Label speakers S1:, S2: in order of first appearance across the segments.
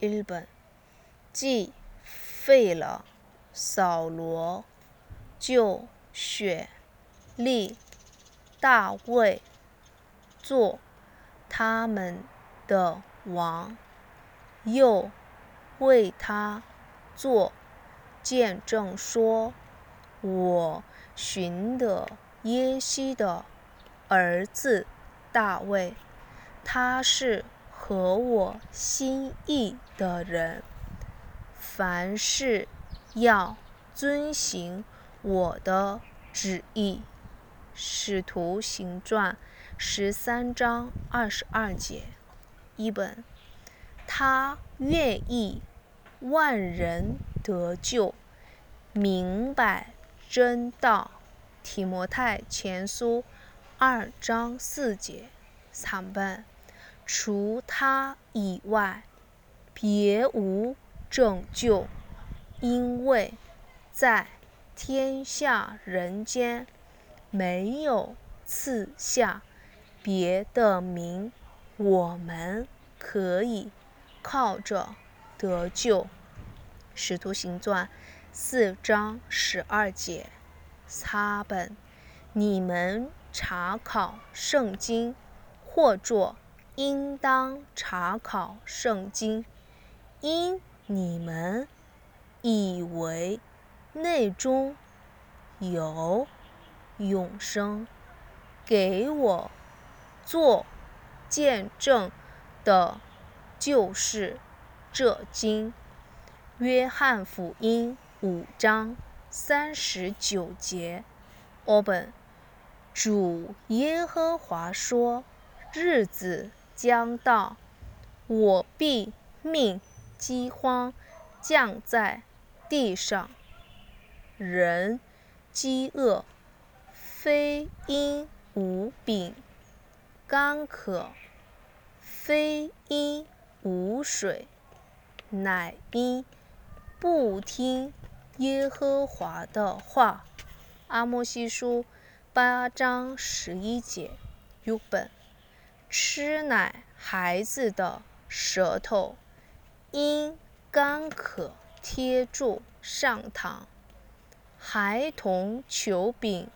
S1: 日本。既废了扫罗，就选立大卫做他们的王，又为他做见证说：“我寻得耶西的儿子大卫，他是合我心意的人，凡事要遵行我的旨意。”《使徒行传》十三章二十二节。一本，他愿意万人得救，明白真道。提摩太前书二章四节。三本，除他以外，别无拯救，因为在天下人间。没有赐下别的名，我们可以靠着得救。使徒行传四章十二节。擦本，你们查考圣经，或作应当查考圣经，因你们以为内中有。永生，给我做见证的，就是这经。约翰福音五章三十九节。我本主耶和华说：日子将到，我必命饥荒降在地上，人饥饿。非因无饼干渴，非因无水，乃因不听耶和华的话。阿摩西书八章十一节。原本吃奶孩子的舌头因干渴贴住上膛，孩童求饼。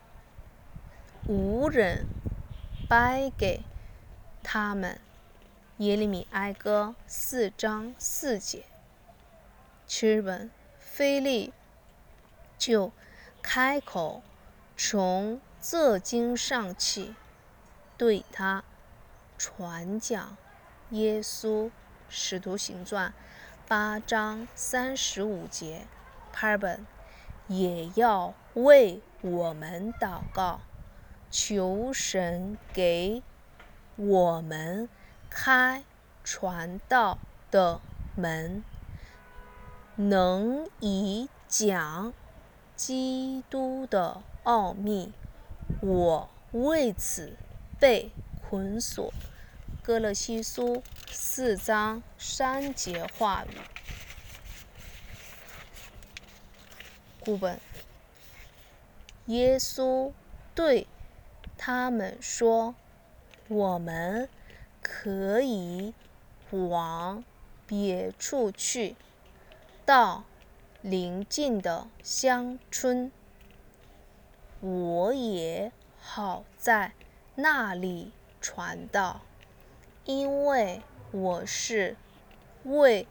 S1: 无人掰给他们。耶利米哀歌四章四节。吃本菲利就开口从这经上起，对他传讲耶稣使徒行传八章三十五节。帕本也要为我们祷告。求神给我们开传道的门，能以讲基督的奥秘。我为此被捆锁。哥勒西书四章三节话语。故本耶稣对。他们说：“我们可以往别处去，到邻近的乡村。我也好在那里传道，因为我是为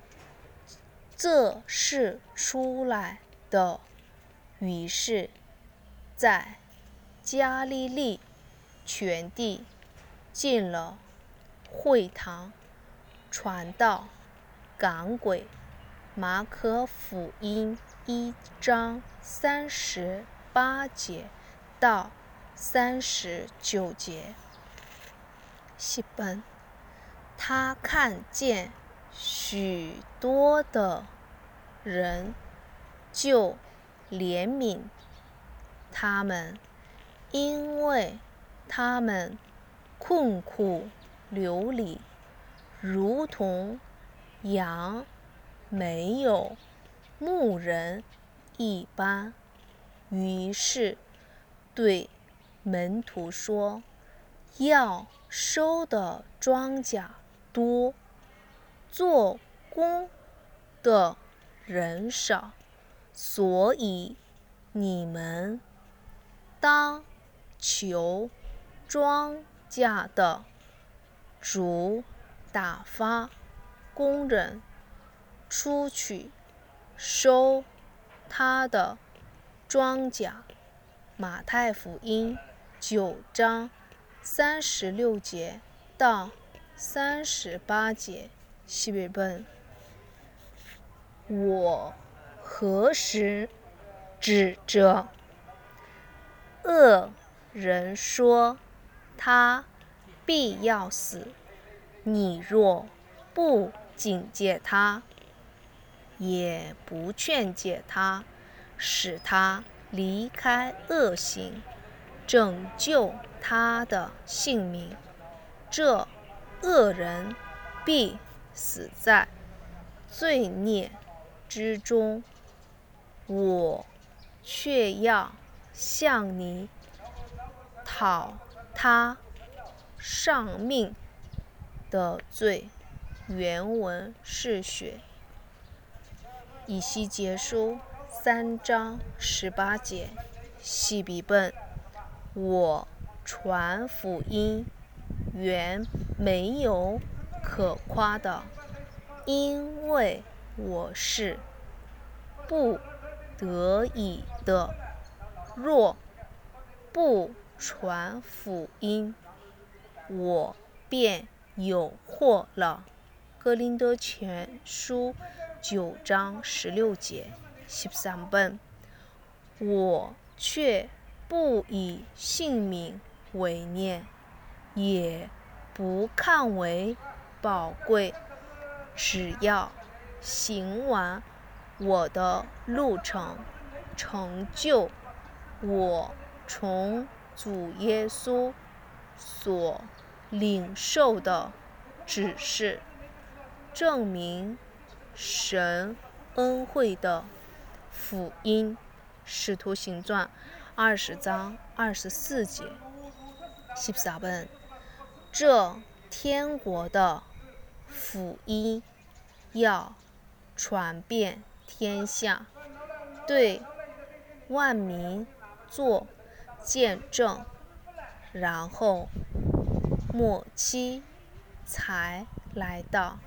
S1: 这事出来的。”于是，在加利利。全地进了会堂，传道赶鬼。马可福音一章三十八节到三十九节。西本，他看见许多的人，就怜悯他们，因为。他们困苦流离，如同羊没有牧人一般。于是对门徒说：“要收的庄稼多，做工的人少，所以你们当求庄稼的主打发工人出去收他的庄稼。马太福音九章三十六节到三十八节，西北本。我何时指着恶人说他必要死？你若不警戒他，也不劝诫他，使他。离开恶行，拯救他的性命，这恶人必死在罪孽之中。我却要向你讨他丧命的罪。原文是血。以西结书。三章十八节，细笔本。我传福音，原没有可夸的，因为我是不得已的。若不传福音，我便有祸了。格林德全书九章十六节。十三本，我却不以性命为念，也不看为宝贵。只要行完我的路程，成就我从主耶稣所领受的指示，证明神恩惠的。福音，使徒行传二十章二十四节。十三本，这天国的福音要传遍天下，对万民做见证，然后末期才来到。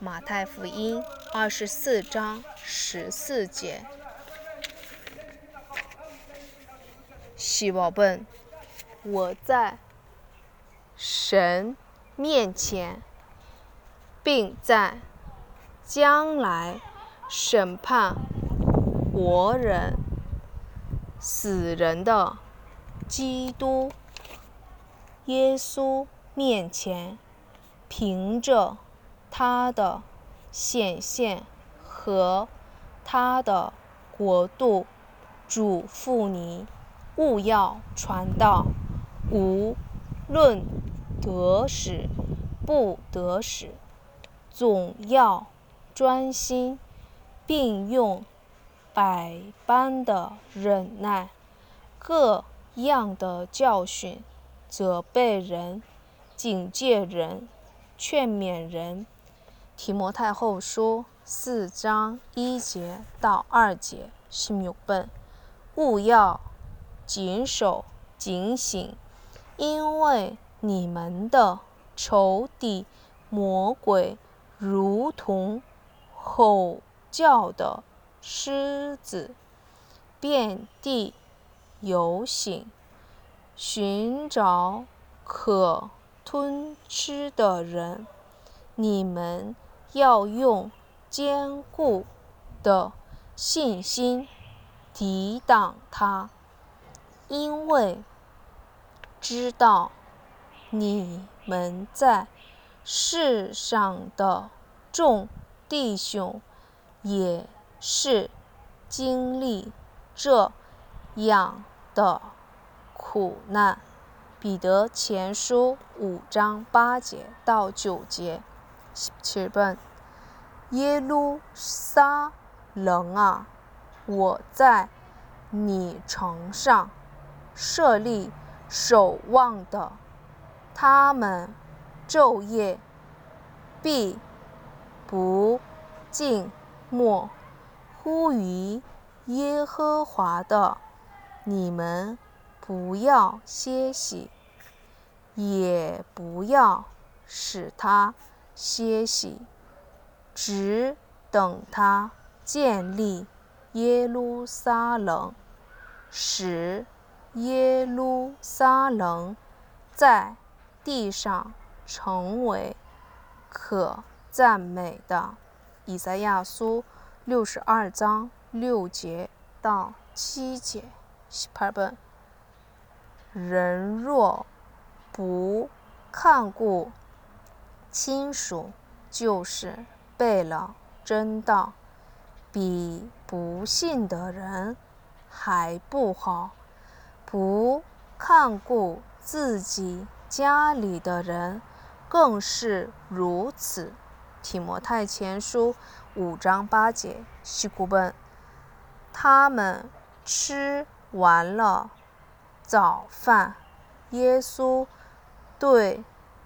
S1: 马太福音二十四章十四节。希宝本，我在神面前，并在将来审判活人、死人的基督耶稣面前，凭着他的显现和他的国度，嘱咐你。勿要传道，无论得使不得使，总要专心，并用百般的忍耐，各样的教训，责备人，警戒人，劝勉人。提摩太后书四章一节到二节，新约本，勿要。谨守警醒，因为你们的仇敌魔鬼如同吼叫的狮子，遍地游行，寻找可吞吃的人。你们要用坚固的信心抵挡他。因为知道你们在世上的众弟兄也是经历这样的苦难。彼得前书五章八节到九节，七本耶路撒冷啊，我在你城上。设立守望的，他们昼夜必不静默呼于耶和华的，你们不要歇息，也不要使他歇息，只等他建立耶路撒冷，使耶路撒冷在地上成为可赞美的。以赛亚书六十二章六节到七节。八本。人若不看顾亲属，就是背了真道，比不信的人还不好。不看顾自己家里的人，更是如此。提摩太前书五章八节，西古本。他们吃完了早饭，耶稣对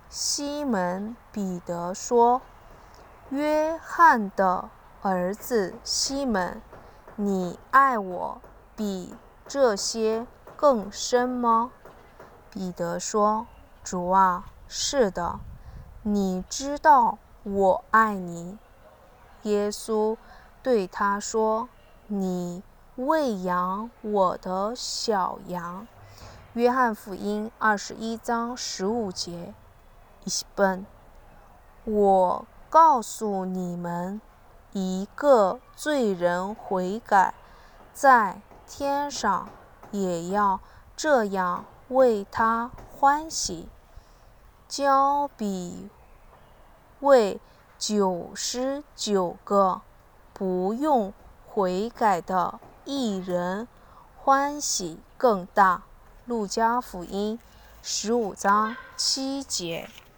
S1: 西门彼得说：“约翰的儿子西门，你爱我比这些更深吗？”彼得说：“主啊，是的，你知道。”我爱你，耶稣对他说：“你喂养我的小羊。”约翰福音二十一章十五节。一本，我告诉你们，一个罪人悔改，在天上也要这样为他欢喜，交比。为九十九个不用悔改的艺人欢喜更大。路加福音十五章七节。